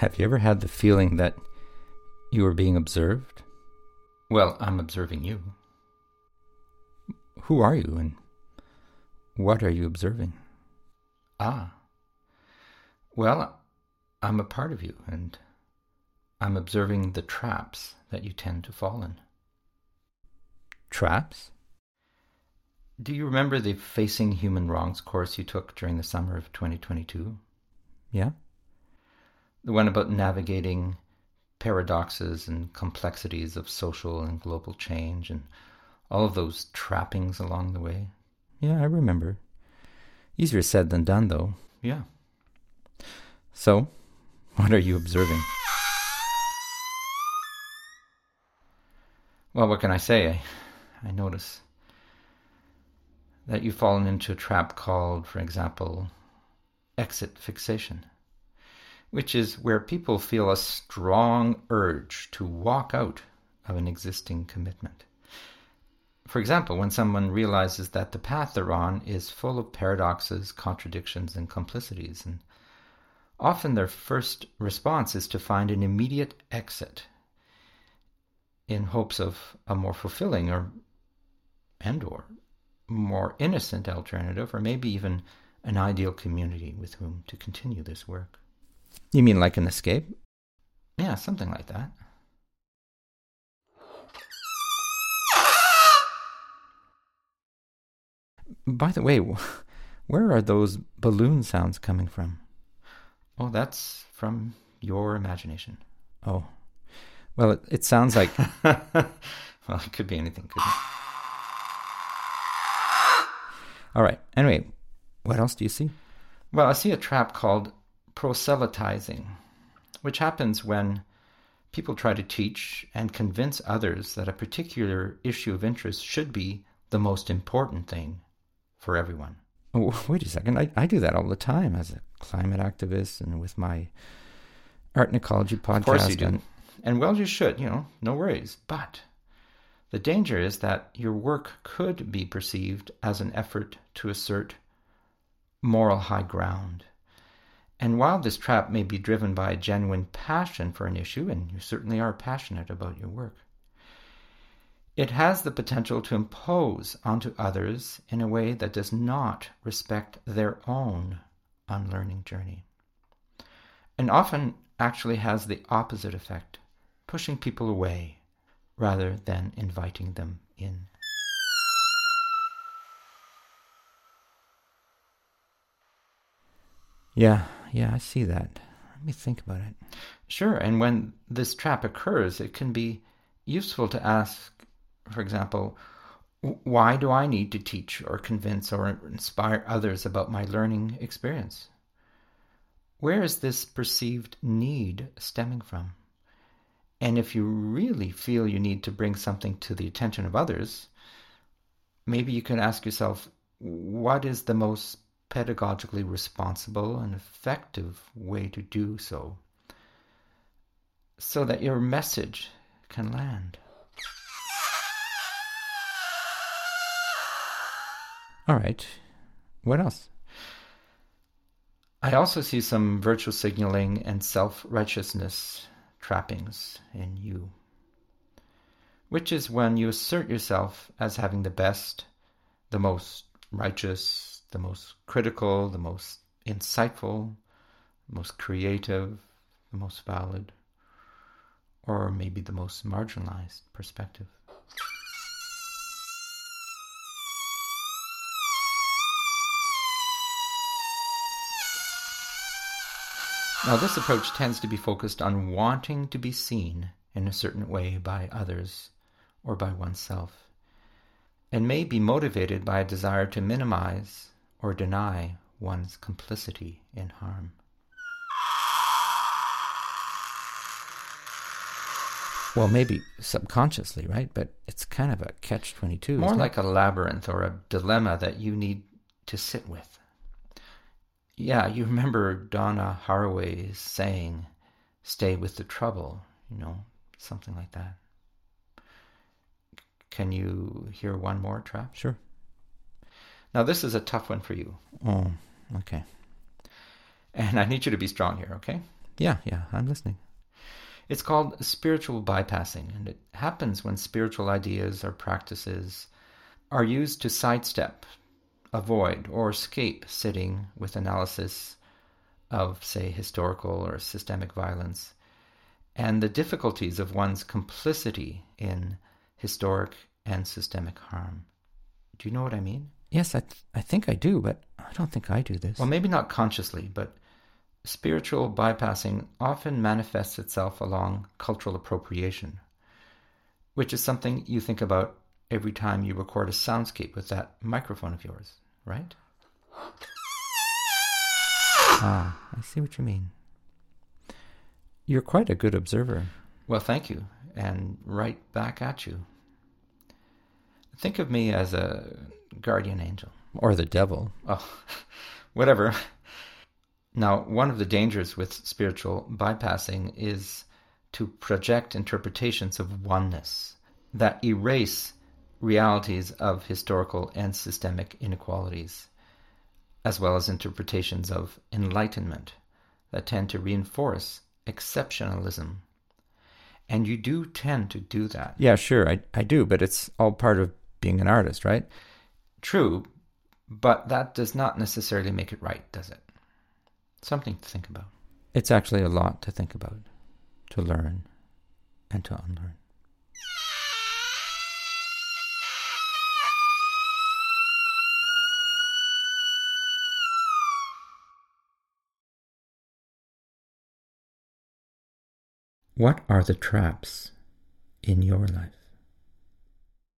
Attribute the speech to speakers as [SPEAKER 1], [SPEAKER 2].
[SPEAKER 1] Have you ever had the feeling that you were being observed?
[SPEAKER 2] Well, I'm observing you.
[SPEAKER 1] Who are you and what are you observing?
[SPEAKER 2] Ah. Well, I'm a part of you and I'm observing the traps that you tend to fall in.
[SPEAKER 1] Traps?
[SPEAKER 2] Do you remember the Facing Human Wrongs course you took during the summer of 2022?
[SPEAKER 1] Yeah?
[SPEAKER 2] The one about navigating paradoxes and complexities of social and global change and all of those trappings along the way.
[SPEAKER 1] Yeah, I remember. Easier said than done, though.
[SPEAKER 2] Yeah.
[SPEAKER 1] So, what are you observing?
[SPEAKER 2] Well, what can I say? I, I notice that you've fallen into a trap called, for example, exit fixation, which is where people feel a strong urge to walk out of an existing commitment. For example, when someone realizes that the path they're on is full of paradoxes, contradictions, and complicities, and often their first response is to find an immediate exit in hopes of a more fulfilling or and or more innocent alternative or maybe even an ideal community with whom to continue this work.
[SPEAKER 1] You mean like an escape?
[SPEAKER 2] Yeah, something like that.
[SPEAKER 1] By the way, where are those balloon sounds coming from?
[SPEAKER 2] Oh, that's from your imagination.
[SPEAKER 1] Oh. Well, it, it sounds like.
[SPEAKER 2] well, it could be anything, couldn't it?
[SPEAKER 1] All right. Anyway, what else do you see?
[SPEAKER 2] Well, I see a trap called proselytizing, which happens when people try to teach and convince others that a particular issue of interest should be the most important thing for everyone.
[SPEAKER 1] Oh, wait a second. I, I do that all the time as a climate activist and with my art and ecology podcast.
[SPEAKER 2] Of course you do.
[SPEAKER 1] And,
[SPEAKER 2] and well, you should, you know, no worries. But the danger is that your work could be perceived as an effort to assert moral high ground. And while this trap may be driven by a genuine passion for an issue, and you certainly are passionate about your work, it has the potential to impose onto others in a way that does not respect their own unlearning journey. And often actually has the opposite effect, pushing people away rather than inviting them in.
[SPEAKER 1] Yeah, yeah, I see that. Let me think about it.
[SPEAKER 2] Sure, and when this trap occurs, it can be useful to ask for example, why do I need to teach or convince or inspire others about my learning experience? Where is this perceived need stemming from? And if you really feel you need to bring something to the attention of others, maybe you can ask yourself what is the most pedagogically responsible and effective way to do so so that your message can land.
[SPEAKER 1] All right. What else?
[SPEAKER 2] I also see some virtual signaling and self righteousness trappings in you, which is when you assert yourself as having the best, the most righteous, the most critical, the most insightful, the most creative, the most valid, or maybe the most marginalized perspective. Now, this approach tends to be focused on wanting to be seen in a certain way by others or by oneself, and may be motivated by a desire to minimize or deny one's complicity in harm.
[SPEAKER 1] Well, maybe subconsciously, right? But it's kind of a catch 22.
[SPEAKER 2] More like it? a labyrinth or a dilemma that you need to sit with. Yeah, you remember Donna Haraway saying, stay with the trouble, you know, something like that. Can you hear one more trap?
[SPEAKER 1] Sure.
[SPEAKER 2] Now, this is a tough one for you.
[SPEAKER 1] Oh, okay.
[SPEAKER 2] And I need you to be strong here, okay?
[SPEAKER 1] Yeah, yeah, I'm listening.
[SPEAKER 2] It's called spiritual bypassing, and it happens when spiritual ideas or practices are used to sidestep, avoid, or escape sitting with analysis of, say, historical or systemic violence and the difficulties of one's complicity in historic and systemic harm. Do you know what I mean?
[SPEAKER 1] Yes, I, th- I think I do, but I don't think I do this.
[SPEAKER 2] Well, maybe not consciously, but spiritual bypassing often manifests itself along cultural appropriation, which is something you think about every time you record a soundscape with that microphone of yours, right?
[SPEAKER 1] Ah, I see what you mean. You're quite a good observer.
[SPEAKER 2] Well, thank you, and right back at you. Think of me as a guardian angel.
[SPEAKER 1] Or the devil.
[SPEAKER 2] Oh, whatever. Now, one of the dangers with spiritual bypassing is to project interpretations of oneness that erase realities of historical and systemic inequalities, as well as interpretations of enlightenment that tend to reinforce exceptionalism. And you do tend to do that.
[SPEAKER 1] Yeah, sure, I, I do, but it's all part of being an artist, right?
[SPEAKER 2] True, but that does not necessarily make it right, does it? Something to think about.
[SPEAKER 1] It's actually a lot to think about, to learn, and to unlearn. What are the traps in your life?